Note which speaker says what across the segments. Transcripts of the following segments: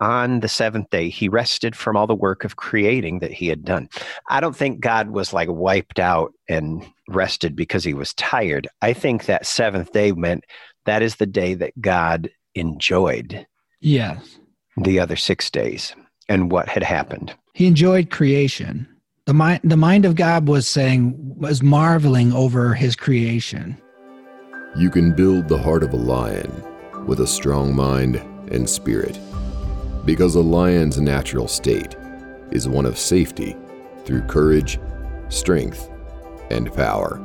Speaker 1: on the seventh day, he rested from all the work of creating that he had done. I don't think God was like wiped out and rested because he was tired. I think that seventh day meant that is the day that God enjoyed.
Speaker 2: Yes.
Speaker 1: The other six days and what had happened.
Speaker 2: He enjoyed creation. The mind, the mind of God was saying, was marveling over his creation.
Speaker 3: You can build the heart of a lion with a strong mind and spirit because a lion's natural state is one of safety through courage, strength, and power.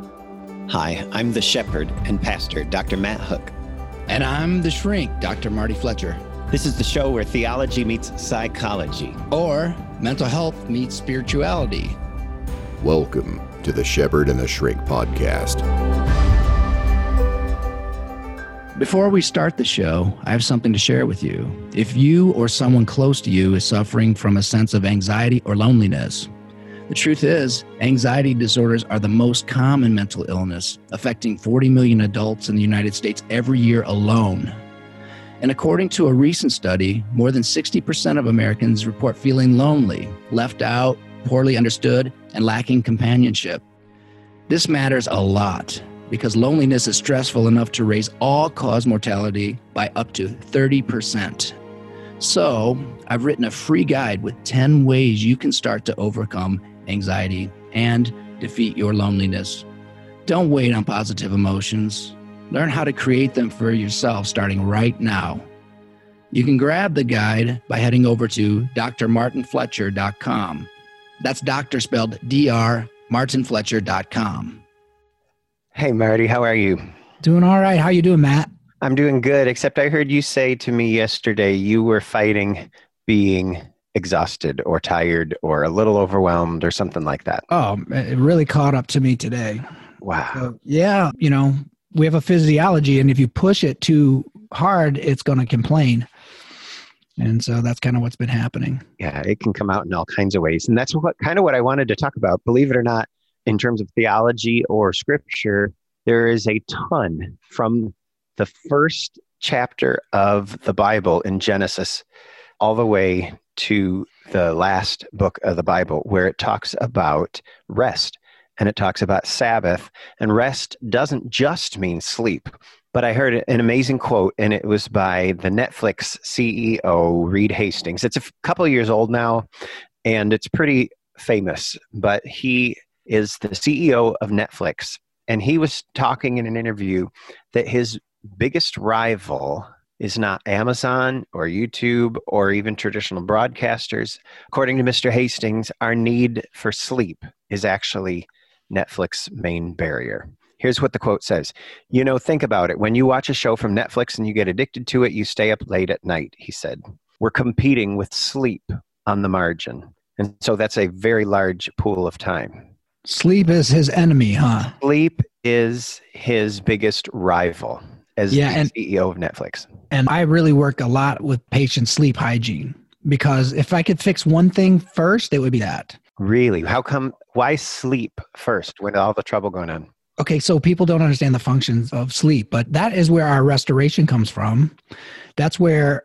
Speaker 4: Hi, I'm the shepherd and pastor, Dr. Matt Hook.
Speaker 5: And I'm the shrink, Dr. Marty Fletcher.
Speaker 4: This is the show where theology meets psychology,
Speaker 5: or mental health meets spirituality.
Speaker 3: Welcome to the Shepherd and the Shrink podcast.
Speaker 5: Before we start the show, I have something to share with you. If you or someone close to you is suffering from a sense of anxiety or loneliness, the truth is, anxiety disorders are the most common mental illness, affecting 40 million adults in the United States every year alone. And according to a recent study, more than 60% of Americans report feeling lonely, left out, poorly understood, and lacking companionship. This matters a lot because loneliness is stressful enough to raise all cause mortality by up to 30%. So, I've written a free guide with 10 ways you can start to overcome anxiety and defeat your loneliness. Don't wait on positive emotions. Learn how to create them for yourself starting right now. You can grab the guide by heading over to drmartinfletcher.com. That's doctor spelled D R martinfletcher.com.
Speaker 1: Hey, Marty, how are you?
Speaker 2: Doing all right. How you doing, Matt?
Speaker 1: I'm doing good, except I heard you say to me yesterday you were fighting being exhausted or tired or a little overwhelmed or something like that.
Speaker 2: Oh, it really caught up to me today.
Speaker 1: Wow.
Speaker 2: So, yeah, you know, we have a physiology, and if you push it too hard, it's going to complain. And so that's kind of what's been happening.
Speaker 1: Yeah, it can come out in all kinds of ways. And that's what kind of what I wanted to talk about. Believe it or not, in terms of theology or scripture, there is a ton from the first chapter of the Bible in Genesis all the way to the last book of the Bible where it talks about rest and it talks about Sabbath. And rest doesn't just mean sleep. But I heard an amazing quote, and it was by the Netflix CEO, Reed Hastings. It's a couple years old now, and it's pretty famous. But he is the CEO of Netflix, and he was talking in an interview that his biggest rival is not Amazon or YouTube or even traditional broadcasters. According to Mr. Hastings, our need for sleep is actually Netflix's main barrier. Here's what the quote says You know, think about it. When you watch a show from Netflix and you get addicted to it, you stay up late at night, he said. We're competing with sleep on the margin. And so that's a very large pool of time.
Speaker 2: Sleep is his enemy, huh?
Speaker 1: Sleep is his biggest rival as yeah, and, CEO of Netflix.
Speaker 2: And I really work a lot with patient sleep hygiene because if I could fix one thing first, it would be that.
Speaker 1: Really? How come? Why sleep first when all the trouble going on?
Speaker 2: Okay, so people don't understand the functions of sleep, but that is where our restoration comes from. That's where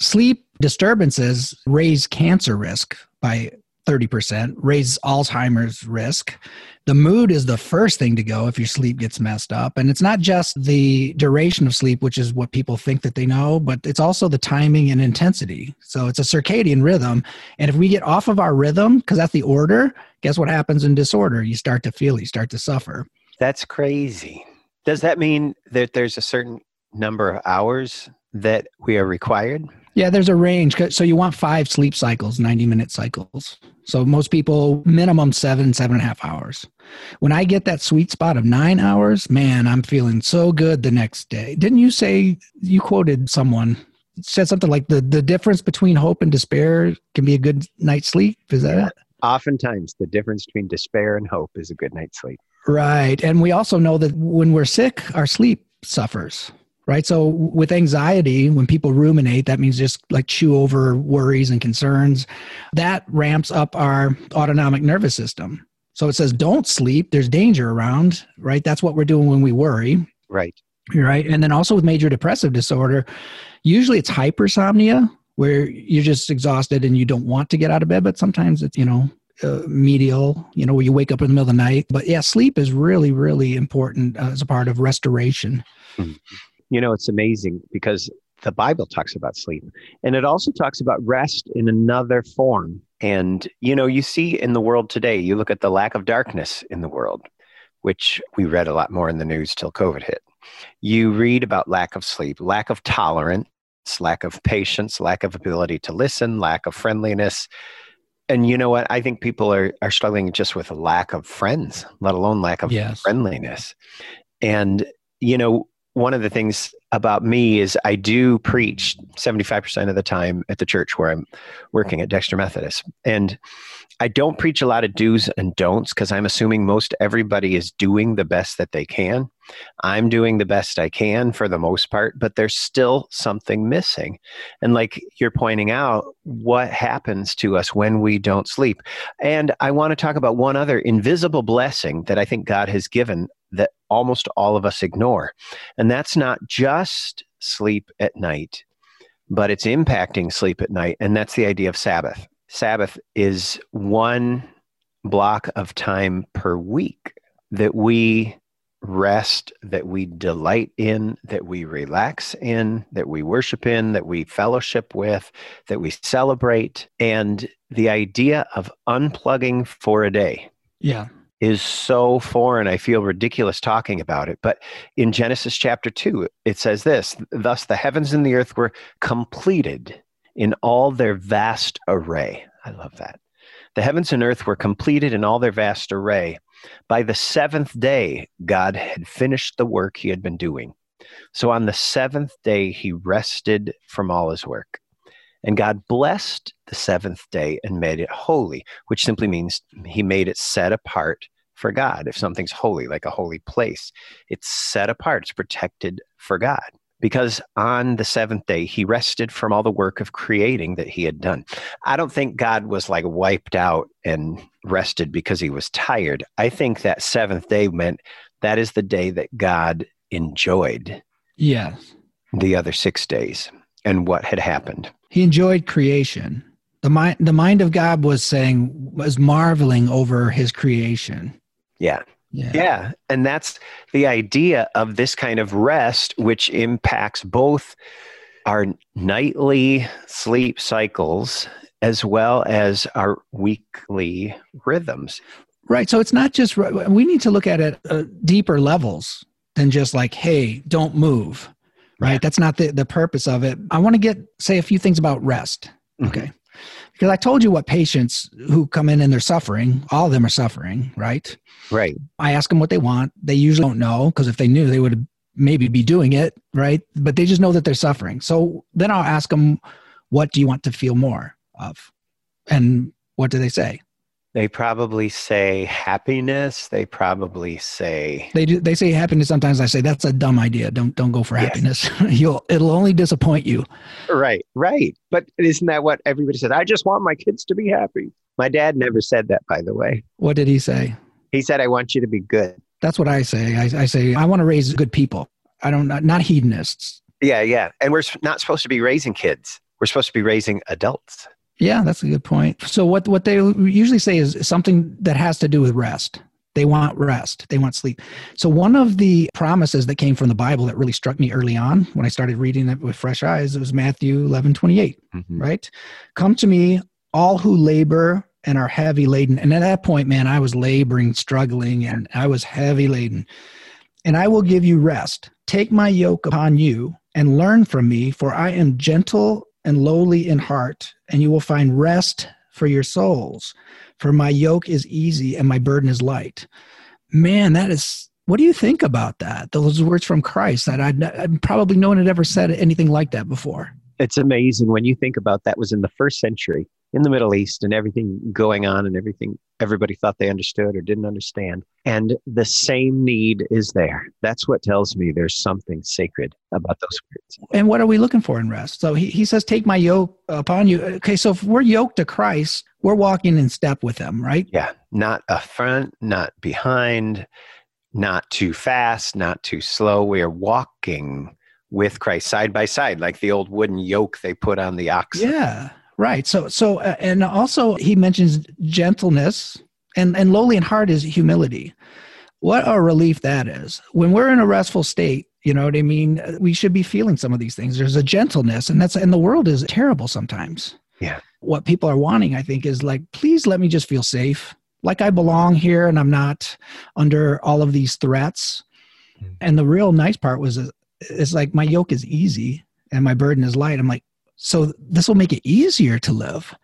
Speaker 2: sleep disturbances raise cancer risk by 30%, raise Alzheimer's risk. The mood is the first thing to go if your sleep gets messed up. And it's not just the duration of sleep, which is what people think that they know, but it's also the timing and intensity. So it's a circadian rhythm. And if we get off of our rhythm, because that's the order, guess what happens in disorder? You start to feel, you start to suffer.
Speaker 1: That's crazy. Does that mean that there's a certain number of hours that we are required?
Speaker 2: Yeah, there's a range. So you want five sleep cycles, 90 minute cycles. So most people, minimum seven, seven and a half hours. When I get that sweet spot of nine hours, man, I'm feeling so good the next day. Didn't you say, you quoted someone, said something like the, the difference between hope and despair can be a good night's sleep? Is that yeah. it?
Speaker 1: Oftentimes, the difference between despair and hope is a good night's sleep.
Speaker 2: Right. And we also know that when we're sick, our sleep suffers right? So with anxiety, when people ruminate, that means just like chew over worries and concerns. That ramps up our autonomic nervous system. So it says, don't sleep. There's danger around, right? That's what we're doing when we worry.
Speaker 1: Right.
Speaker 2: Right. And then also with major depressive disorder, usually it's hypersomnia where you're just exhausted and you don't want to get out of bed, but sometimes it's, you know, uh, medial, you know, where you wake up in the middle of the night. But yeah, sleep is really, really important uh, as a part of restoration.
Speaker 1: Mm-hmm. You know, it's amazing because the Bible talks about sleep and it also talks about rest in another form. And, you know, you see in the world today, you look at the lack of darkness in the world, which we read a lot more in the news till COVID hit. You read about lack of sleep, lack of tolerance, lack of patience, lack of ability to listen, lack of friendliness. And you know what? I think people are, are struggling just with a lack of friends, let alone lack of yes. friendliness. And, you know, one of the things about me is I do preach 75% of the time at the church where I'm working at Dexter Methodist. And I don't preach a lot of do's and don'ts because I'm assuming most everybody is doing the best that they can. I'm doing the best I can for the most part, but there's still something missing. And like you're pointing out, what happens to us when we don't sleep? And I want to talk about one other invisible blessing that I think God has given that almost all of us ignore. And that's not just sleep at night, but it's impacting sleep at night. And that's the idea of Sabbath. Sabbath is one block of time per week that we rest, that we delight in, that we relax in, that we worship in, that we fellowship with, that we celebrate. And the idea of unplugging for a day.
Speaker 2: Yeah
Speaker 1: is so foreign, I feel ridiculous talking about it. But in Genesis chapter 2, it says this Thus the heavens and the earth were completed in all their vast array. I love that. The heavens and earth were completed in all their vast array. By the seventh day, God had finished the work he had been doing. So on the seventh day, he rested from all his work. And God blessed the seventh day and made it holy, which simply means he made it set apart for God. If something's holy, like a holy place, it's set apart, it's protected for God. Because on the seventh day, he rested from all the work of creating that he had done. I don't think God was like wiped out and rested because he was tired. I think that seventh day meant that is the day that God enjoyed.
Speaker 2: Yes.
Speaker 1: The other six days and what had happened.
Speaker 2: He enjoyed creation. The mind, the mind of God was saying, was marveling over his creation.
Speaker 1: Yeah. Yeah. yeah. And that's the idea of this kind of rest, which impacts both our nightly sleep cycles as well as our weekly rhythms.
Speaker 2: Right. So it's not just, we need to look at it uh, deeper levels than just like, hey, don't move right? Yeah. That's not the, the purpose of it. I want to get, say a few things about rest. Mm-hmm. Because I told you what patients who come in and they're suffering, all of them are suffering, right?
Speaker 1: Right.
Speaker 2: I ask them what they want. They usually don't know because if they knew, they would maybe be doing it, right? But they just know that they're suffering. So then I'll ask them, what do you want to feel more of? And what do they say?
Speaker 1: They probably say happiness. They probably say
Speaker 2: they do. They say happiness. Sometimes I say that's a dumb idea. Don't don't go for yes. happiness. You'll it'll only disappoint you.
Speaker 1: Right, right. But isn't that what everybody said? I just want my kids to be happy. My dad never said that, by the way.
Speaker 2: What did he say?
Speaker 1: He said, "I want you to be good."
Speaker 2: That's what I say. I, I say I want to raise good people. I don't not hedonists.
Speaker 1: Yeah, yeah. And we're not supposed to be raising kids. We're supposed to be raising adults.
Speaker 2: Yeah, that's a good point. So what what they usually say is something that has to do with rest. They want rest. They want sleep. So one of the promises that came from the Bible that really struck me early on when I started reading it with fresh eyes, it was Matthew 11, 28, mm-hmm. right? Come to me, all who labor and are heavy laden. And at that point, man, I was laboring, struggling, and I was heavy laden. And I will give you rest. Take my yoke upon you and learn from me, for I am gentle and lowly in heart, and you will find rest for your souls. For my yoke is easy and my burden is light. Man, that is, what do you think about that? Those words from Christ that I'd, I'd probably no one had ever said anything like that before.
Speaker 1: It's amazing when you think about that was in the first century in the Middle East and everything going on and everything everybody thought they understood or didn't understand. And the same need is there. That's what tells me there's something sacred about those words.
Speaker 2: And what are we looking for in rest? So he, he says, Take my yoke upon you. Okay, so if we're yoked to Christ, we're walking in step with him, right?
Speaker 1: Yeah, not a front, not behind, not too fast, not too slow. We are walking with Christ side by side, like the old wooden yoke they put on the ox.
Speaker 2: Yeah, right. So, so, uh, and also he mentions gentleness and, and lowly in heart is humility. What a relief that is. When we're in a restful state, you know what I mean? We should be feeling some of these things. There's a gentleness, and that's, and the world is terrible sometimes.
Speaker 1: Yeah.
Speaker 2: What people are wanting, I think, is like, please let me just feel safe. Like I belong here and I'm not under all of these threats. Mm-hmm. And the real nice part was, it's like my yoke is easy and my burden is light. I'm like, so this will make it easier to live.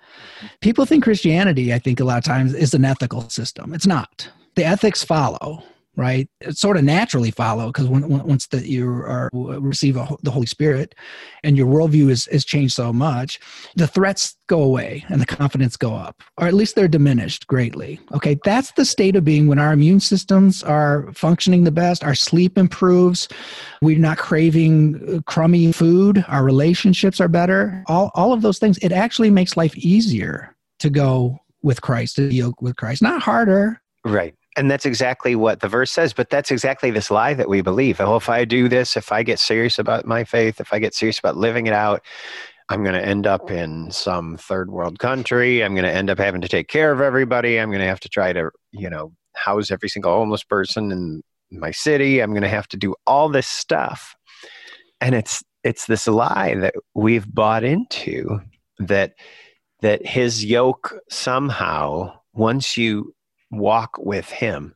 Speaker 2: People think Christianity, I think a lot of times, is an ethical system. It's not. The ethics follow, right? It sort of naturally follow because once that you are receive a, the Holy Spirit and your worldview is, is changed so much, the threats go away and the confidence go up, or at least they're diminished greatly. Okay, that's the state of being when our immune systems are functioning the best, our sleep improves, we're not craving uh, crummy food, our relationships are better. All all of those things, it actually makes life easier to go with Christ, to yoke with Christ, not harder.
Speaker 1: Right and that's exactly what the verse says but that's exactly this lie that we believe. Oh if i do this if i get serious about my faith if i get serious about living it out i'm going to end up mm. in some third world country. I'm going to end up having to take care of everybody. I'm going to have to try to you know house every single homeless person in my city. I'm going to have to do all this stuff. And it's it's this lie that we've bought into that that his yoke somehow once you walk with him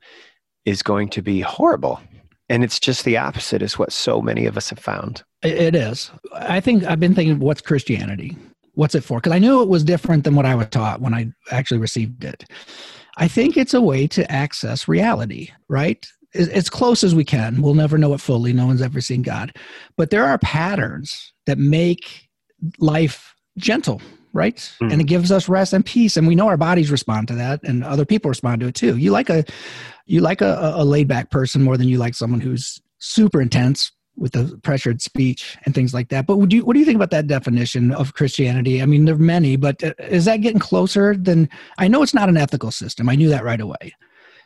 Speaker 1: is going to be horrible. And it's just the opposite, is what so many of us have found.
Speaker 2: It is. I think I've been thinking, what's Christianity? What's it for? Because I knew it was different than what I was taught when I actually received it. I think it's a way to access reality, right? As close as we can. We'll never know it fully. No one's ever seen God. But there are patterns that make life gentle right? Mm. And it gives us rest and peace. And we know our bodies respond to that and other people respond to it too. You like a you like a, a laid back person more than you like someone who's super intense with the pressured speech and things like that. But would you, what do you think about that definition of Christianity? I mean, there are many, but uh, is that getting closer than? I know it's not an ethical system. I knew that right away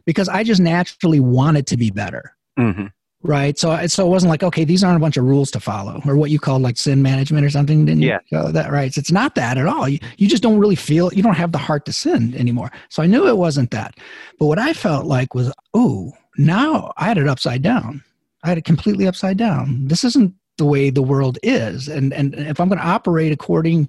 Speaker 2: because I just naturally want it to be better. Mm-hmm right? So so it wasn't like okay, these aren't a bunch of rules to follow, or what you call like sin management or something. Didn't
Speaker 1: yeah.
Speaker 2: you? That right. So it's not that at all. You you just don't really feel. You don't have the heart to sin anymore. So I knew it wasn't that. But what I felt like was, oh, now I had it upside down. I had it completely upside down. This isn't the way the world is, and and if I'm going to operate according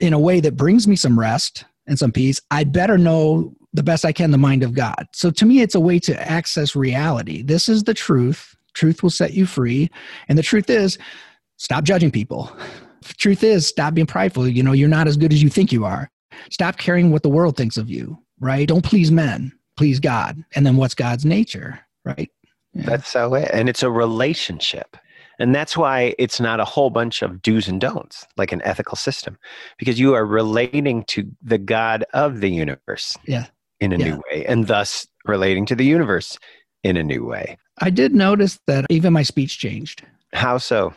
Speaker 2: in a way that brings me some rest and some peace, I better know the best I can the mind of God. So to me, it's a way to access reality. This is the truth Truth will set you free. And the truth is, stop judging people. The truth is, stop being prideful. You know, you're not as good as you think you are. Stop caring what the world thinks of you, right? Don't please men, please God. And then what's God's nature, right?
Speaker 1: Yeah. That's so it. And it's a relationship. And that's why it's not a whole bunch of do's and don'ts, like an ethical system, because you are relating to the God of the universe
Speaker 2: yeah.
Speaker 1: in a yeah. new way, and thus relating to the universe in a new way.
Speaker 2: I did notice that even my speech changed.
Speaker 1: How so?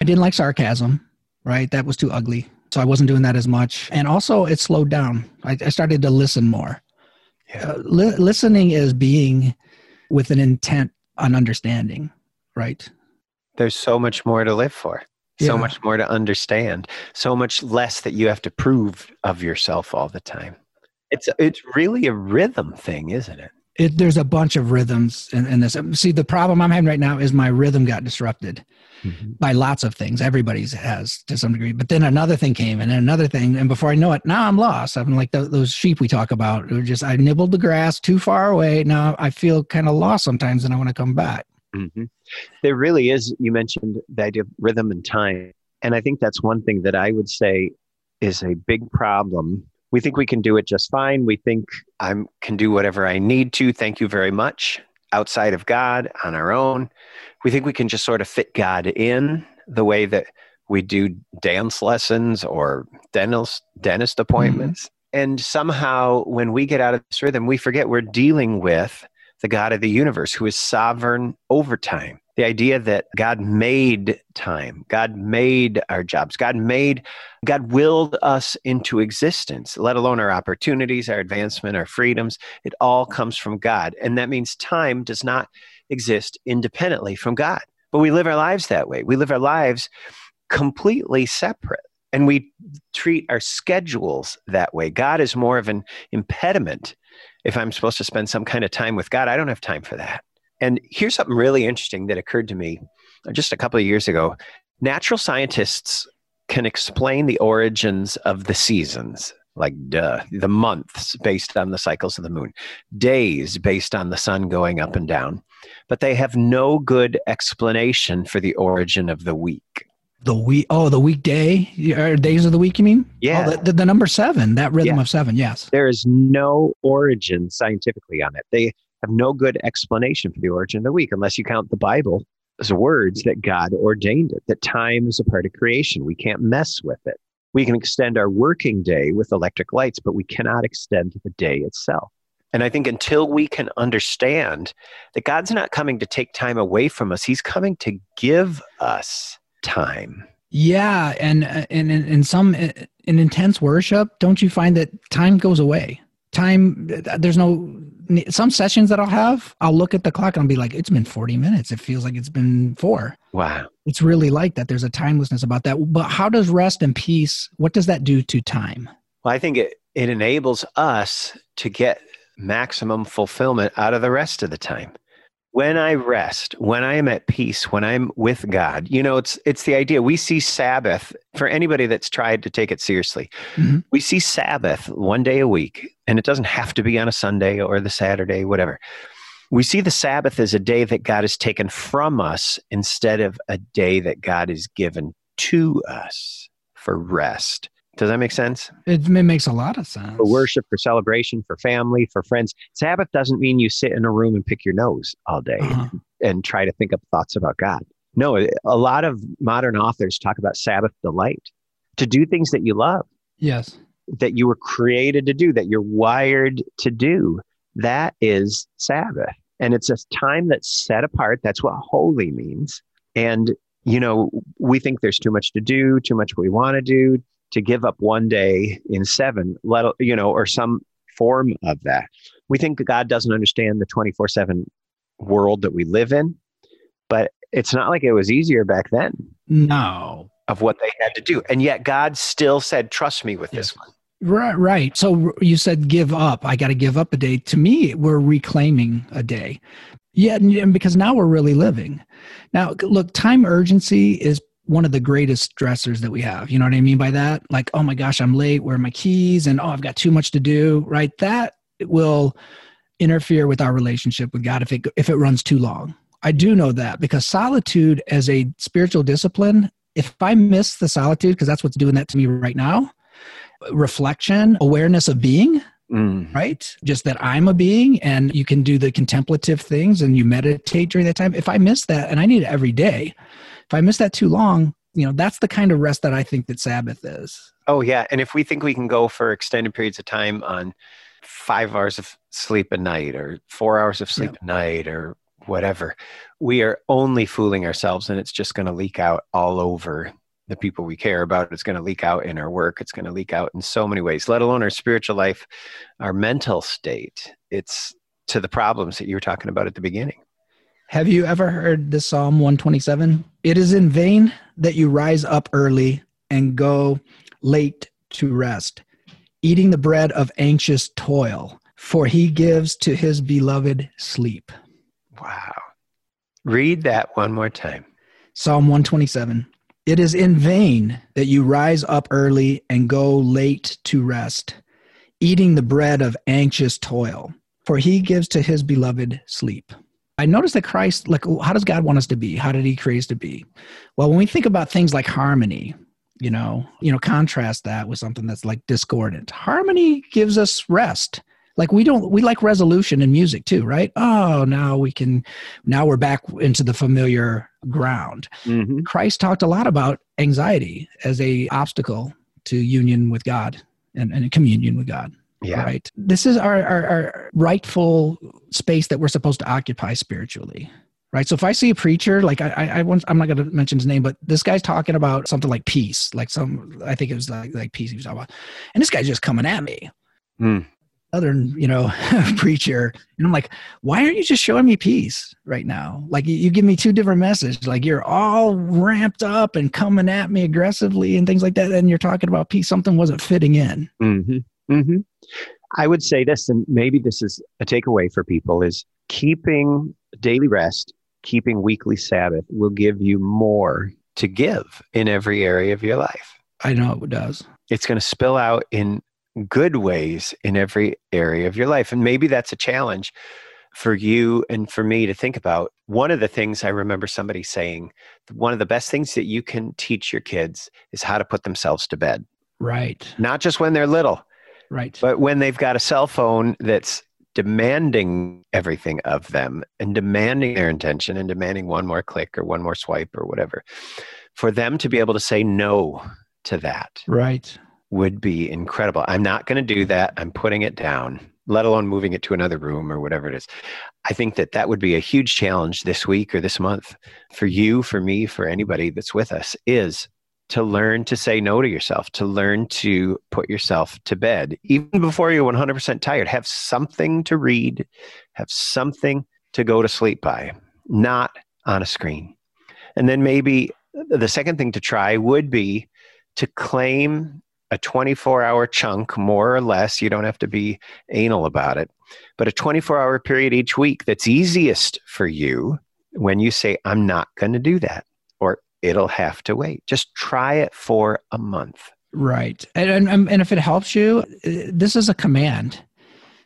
Speaker 2: I didn't like sarcasm, right? That was too ugly. So I wasn't doing that as much. And also, it slowed down. I, I started to listen more. Yeah. Uh, li- listening is being with an intent on understanding, right?
Speaker 1: There's so much more to live for, so much more to understand, so much less that you have to prove of yourself all the time. It's, it's really a rhythm thing, isn't it?
Speaker 2: It, there's a bunch of rhythms in, in, this. See, the problem I'm having right now is my rhythm got disrupted mm-hmm. by lots of things. Everybody's has to some degree. But then another thing came and then another thing. And before I know it, now I'm lost. I'm like the, those sheep we talk about. just, I nibbled the grass too far away. Now I feel kind of lost sometimes and I want to come back.
Speaker 1: Mm-hmm. There really is, you mentioned the idea of rhythm and time. And I think that's one thing that I would say is a big problem we think we can do it just fine. We think I can do whatever I need to. Thank you very much. Outside of God, on our own, we think we can just sort of fit God in the way that we do dance lessons or dentist dentist appointments. Mm-hmm. And somehow, when we get out of this rhythm, we forget we're dealing with the God of the universe who is sovereign over time the idea that God made time, God made our jobs, God made, God willed us into existence, let alone our opportunities, our advancement, our freedoms. It all comes from God. And that means time does not exist independently from God. But we live our lives that way. We live our lives completely separate and we treat our schedules that way. God is more of an impediment. If I'm supposed to spend some kind of time with God, I don't have time for that. And here's something really interesting that occurred to me just a couple of years ago. Natural scientists can explain the origins of the seasons, like duh, the months based on the cycles of the moon, days based on the sun going up and down, but they have no good explanation for the origin of the week.
Speaker 2: The week oh the weekday? Or days of the week you mean?
Speaker 1: Yeah.
Speaker 2: Oh, the, the, the, number seven that rhythm yeah. of seven yes.
Speaker 1: There is no origin scientifically on it. They have no good explanation for the origin of the week unless you count the bible as words that god ordained it that time is a part of creation we can't mess with it we can extend our working day with electric lights but we cannot extend the day itself and I think until we can understand that God's not coming to take time away from us, He's coming to give us time.
Speaker 2: Yeah, and and in, in some in intense worship, don't you find that time goes away? Time, there's no some sessions that I'll have. I'll look at the clock and I'll be like, it's been 40 minutes. It feels like it's been four.
Speaker 1: Wow,
Speaker 2: it's really like that. There's a timelessness about that. But how does rest and peace? What does that do to time?
Speaker 1: Well, I think it it enables us to get maximum fulfillment out of the rest of the time when I rest, when I am at peace, when I'm with God, you know, it's it's the idea. We see Sabbath for anybody that's tried to take it seriously. Mm-hmm. We see Sabbath one day a week, and it doesn't have to be on a Sunday or the Saturday, whatever. We see the Sabbath as a day that God has taken from us instead of a day that God has given to us for rest. Does that make sense?
Speaker 2: It, it, makes a lot of sense.
Speaker 1: For worship, for celebration, for family, for friends. Sabbath doesn't mean you sit in a room and pick your nose all day uh-huh. and, and try to think up thoughts about God. No, a lot of modern authors talk about Sabbath delight to do things that you love.
Speaker 2: Yes.
Speaker 1: That you were created to do, that you're wired to do. That is Sabbath. And it's a time that's set apart. That's what holy means. And, you know, we think there's too much to do, too much we want to do, to give up one day in seven, let you know, or some form of that. We think God doesn't understand the 24 7 world that we live in, but it's not like it was easier back then.
Speaker 2: No.
Speaker 1: Of what they had to do. And yet God still said, trust me with yes. this one.
Speaker 2: Right, right. So you said give up. I got to give up a day. To me, we're reclaiming a day. Yeah, and because now we're really living. Now, look, time urgency is one of the greatest stressors that we have. You know what I mean by that? Like, oh my gosh, I'm late. Where are my keys? And oh, I've got too much to do. Right? That will interfere with our relationship with God if it if it runs too long. I do know that because solitude as a spiritual discipline, if I miss the solitude, because that's what's doing that to me right now, reflection, awareness of being, Mm. right? Just that I'm a being and you can do the contemplative things and you meditate during that time. If I miss that, and I need it every day, if I miss that too long, you know, that's the kind of rest that I think that Sabbath is.
Speaker 1: Oh, yeah. And if we think we can go for extended periods of time on five hours of sleep a night or four hours of sleep yeah. a night or whatever, we are only fooling ourselves and it's just going to leak out all over the people we care about. It's going to leak out in our work. It's going to leak out in so many ways, let alone our spiritual life, our mental state. It's to the problems that you were talking about at the beginning.
Speaker 2: Have you ever heard the Psalm 127? It is in vain that you rise up early and go late to rest, eating the bread of anxious toil, for he gives to his beloved sleep.
Speaker 1: Wow. Read that one more time.
Speaker 2: Psalm 127. It is in vain that you rise up early and go late to rest, eating the bread of anxious toil, for he gives to his beloved sleep. I noticed that Christ, like, how does God want us to be? How did He create us to be? Well, when we think about things like harmony, you know, you know, contrast that with something that's like discordant. Harmony gives us rest. Like we don't, we like resolution in music too, right? Oh, now we can, now we're back into the familiar ground. Mm-hmm. Christ talked a lot about anxiety as a obstacle to union with God and, and communion with God.
Speaker 1: Yeah.
Speaker 2: Right. This is our, our, our rightful space that we're supposed to occupy spiritually right? So if I see a preacher, like I, I, I once, I'm not going to mention his name, but this guy's talking about something like peace, like some, I think it was like like peace he was talking about, and this guy's just coming at me. Mm. southern you know preacher and i'm like why aren't you just showing me peace right now like you, you give me two different messages like you're all ramped up and coming at me aggressively and things like that and you're talking about peace something wasn't fitting in
Speaker 1: hmm hmm I would say this, and maybe this is a takeaway for people: is keeping daily rest, keeping weekly Sabbath will give you more to give in every area of your life.
Speaker 2: i know it does
Speaker 1: It's going to spill out in good ways in every area of your life, and maybe that's a challenge for you and for me to think about. One of the things I remember somebody saying, one of the best things that you can teach your kids is how to put themselves to bed,
Speaker 2: right
Speaker 1: not just when they're little.
Speaker 2: Right
Speaker 1: But when they've got a cell phone that's demanding everything of them and demanding their intention and demanding one more click or one more swipe or whatever, for them to be able to say no to that
Speaker 2: right
Speaker 1: would be incredible. I'm not going to do that. I'm putting it down, let alone moving it to another room or whatever it is. I think that that would be a huge challenge this week or this month for you, for me, for anybody that's with us is to learn to say no to yourself, to learn to put yourself to bed, even before you're 100% tired. Have something to read, have something to go to sleep by, not on a screen. And then maybe the second thing to try would be to claim a 24 hour chunk, more or less. You don't have to be anal about it, but a 24 hour period each week that's easiest for you when you say, I'm not going to do that, it'll have to wait. Just try it for a month.
Speaker 2: Right. And, and, and if it helps you, uh, this is a command.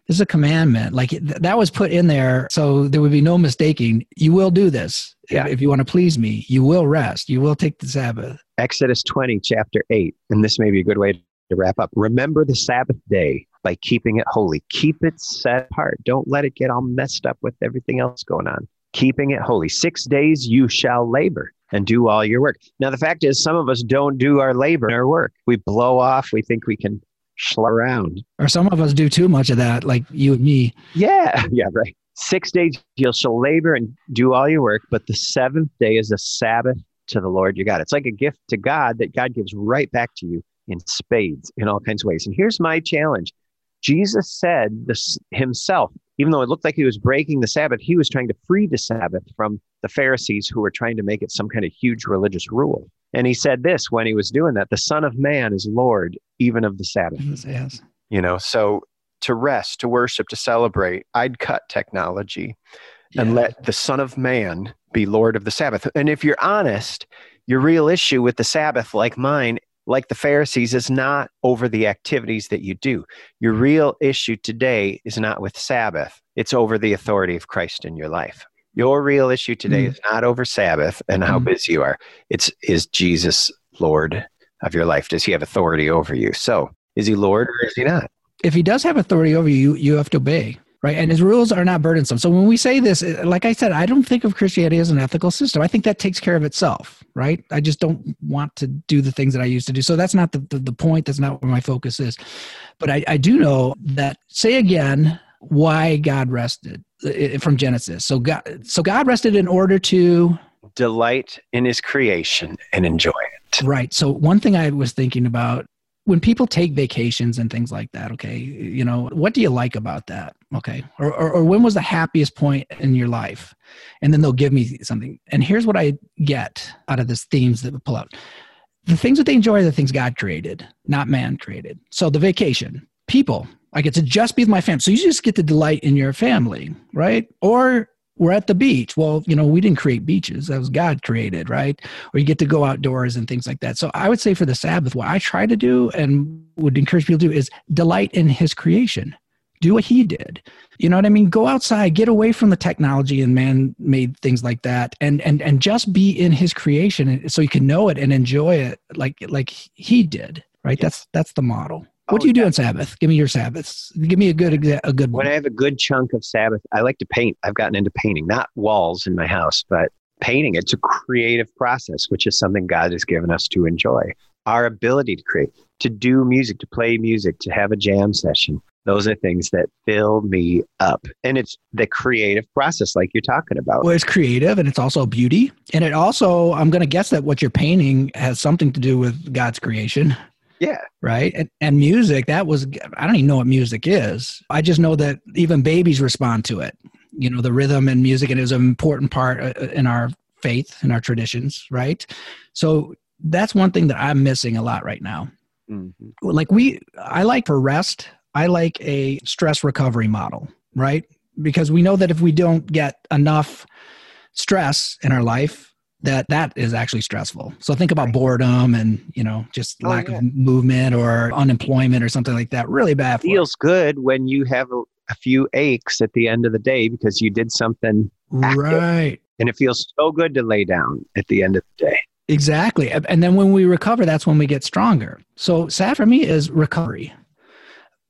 Speaker 2: This is a commandment. Like th- that was put in there so there would be no mistaking. You will do this.
Speaker 1: Yeah.
Speaker 2: If you want to please me, you will rest. You will take the Sabbath.
Speaker 1: Exodus 20, chapter 8, and this may be a good way to wrap up. Remember the Sabbath day by keeping it holy. Keep it set apart. Don't let it get all messed up with everything else going on. Keeping it holy. Six days you shall labor and do all your work. Now, the fact is, some of us don't do our labor our work. We blow off. We think we can schlep around.
Speaker 2: Or some of us do too much of that, like you and me.
Speaker 1: Yeah, yeah, right. Six days you'll shall labor and do all your work, but the seventh day is a Sabbath to the Lord your God. It's like a gift to God that God gives right back to you in spades in all kinds of ways. And here's my challenge Jesus said this himself, even though it looked like he was breaking the Sabbath, he was trying to free the Sabbath from the Pharisees who were trying to make it some kind of huge religious rule. And he said this when he was doing that the Son of Man is Lord even of the Sabbath.
Speaker 2: Yes.
Speaker 1: You know, so to rest, to worship, to celebrate, I'd cut technology and
Speaker 2: Yeah.
Speaker 1: let the Son of Man be Lord of the Sabbath. And if you're honest, your real issue with the Sabbath, like mine, like the Pharisees, is not over the activities that you do. Your real issue today is not with Sabbath, it's over the authority of Christ in your life. Your real issue today
Speaker 2: Mm.
Speaker 1: is not over Sabbath and how
Speaker 2: Mm.
Speaker 1: busy you are. It's is Jesus Lord of your life? Does he have authority over you? So is he Lord or is he not?
Speaker 2: if he does have authority over you, you have to obey, right? And his rules are not burdensome. So when we say this, like I said, I don't think of Christianity as an ethical system. I think that takes care of itself, right? I just don't want to do the things that I used to do. So that's not the, the, the point. That's not where my focus is. But I, I do know that, say again, why God rested from Genesis. So God, so God rested in order to
Speaker 1: Delight in his creation and enjoy it.
Speaker 2: Right. So one thing I was thinking about when people take vacations and things like that, okay, you know, what do you like about that? Okay. Or, or, or when was the happiest point in your life? And then they'll give me something. And here's what I get out of this themes that we pull out. The things that they enjoy are the things God created, not man created. So the vacation, people, I get to just be with my family. So you just get to delight in your family, right? Or we're at the beach. Well, you know, we didn't create beaches. That was God created, right? Or you get to go outdoors and things like that. So I would say for the Sabbath, what I try to do and would encourage people to do is delight in his creation. Do what he did. You know what I mean? Go outside, get away from the technology and man-made things like that, and and and just be in his creation, so you can know it and enjoy it like like he did. Right? That's that's the model. What
Speaker 1: Oh,
Speaker 2: do you do
Speaker 1: yeah.
Speaker 2: on Sabbath? Give me your Sabbaths. Give me a good a good one.
Speaker 1: When I have a good chunk of Sabbath, I like to paint. I've gotten into painting, not walls in my house, but painting. It's a creative process, which is something God has given us to enjoy. Our ability to create, to do music, to play music, to have a jam session. Those are things that fill me up. And it's the creative process, like you're talking about.
Speaker 2: Well, it's creative and it's also beauty. And it also, I'm going to guess that what you're painting has something to do with God's creation.
Speaker 1: Yeah.
Speaker 2: Right. And, and music, that was, I don't even know what music is. I just know that even babies respond to it. You know, the rhythm and music, and it was an important part uh, in our faith and our traditions. Right. So that's one thing that I'm missing a lot right now. Mm-hmm. Like we, I like for rest, I like a stress recovery model, right? Because we know that if we don't get enough stress in our life, that that is actually stressful. So think about boredom and you know just oh, lack yeah. of movement or unemployment or something like that. Really bad.
Speaker 1: Feels good when you have a, a, few aches at the end of the day because you did something active.
Speaker 2: right,
Speaker 1: and it feels so good to lay down at the end of the day.
Speaker 2: Exactly, and then when we recover, that's when we get stronger. So sad for me is recovery,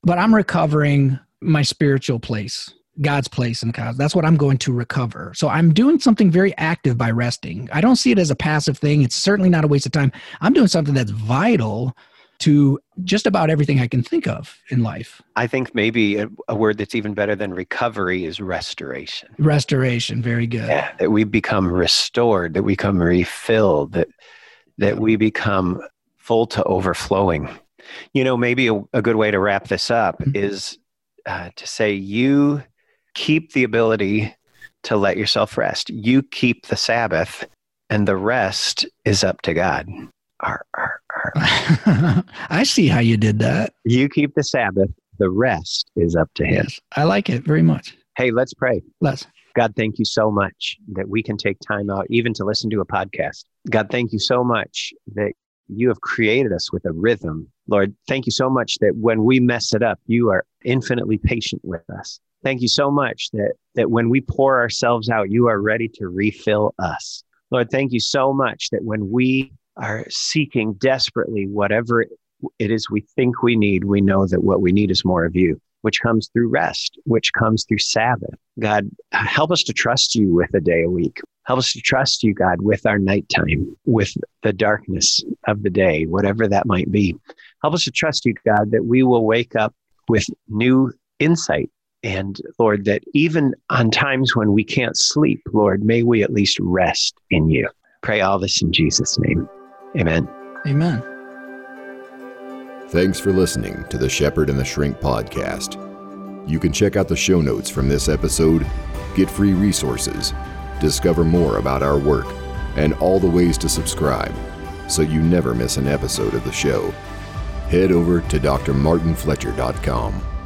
Speaker 2: but I'm recovering my spiritual place God's place in the cosmos. That's what I'm going to recover. So I'm doing something very active by resting. I don't see it as a passive thing. It's certainly not a waste of time. I'm doing something that's vital to just about everything I can think of in life.
Speaker 1: I think maybe a, a, word that's even better than recovery is restoration.
Speaker 2: Restoration, very good.
Speaker 1: Yeah, that we become restored, that we become refilled, that that we become full to overflowing. You know, maybe a, a good way to wrap this up mm-hmm. is uh, to say you keep the ability to let yourself rest. You keep the Sabbath, and the rest is up to God. Arr, arr,
Speaker 2: arr. I see how you did that.
Speaker 1: You keep the Sabbath, the rest is up to Him. Yes,
Speaker 2: I like it very much.
Speaker 1: Hey, let's pray.
Speaker 2: Let's.
Speaker 1: God, thank you so much that we can take time out even to listen to a podcast. God, thank you so much that you have created us with a rhythm. Lord, thank you so much that when we mess it up, you are infinitely patient with us. Thank you so much that, that when we pour ourselves out, you are ready to refill us. Lord, thank you so much that when we are seeking desperately whatever it is we think we need, we know that what we need is more of you, which comes through rest, which comes through Sabbath. God, help us to trust you with a day a week. Help us to trust you, God, with our nighttime, with the darkness of the day, whatever that might be. Help us to trust you, God, that we will wake up with new insight and Lord, that even on times when we can't sleep, Lord, may we at least rest in you. Pray all this in Jesus' name. Amen.
Speaker 2: Amen.
Speaker 3: Thanks for listening to the Shepherd and the Shrink podcast. You can check out the show notes from this episode, get free resources, discover more about our work, and all the ways to subscribe so you never miss an episode of the show. Head over to drmartinfletcher.com.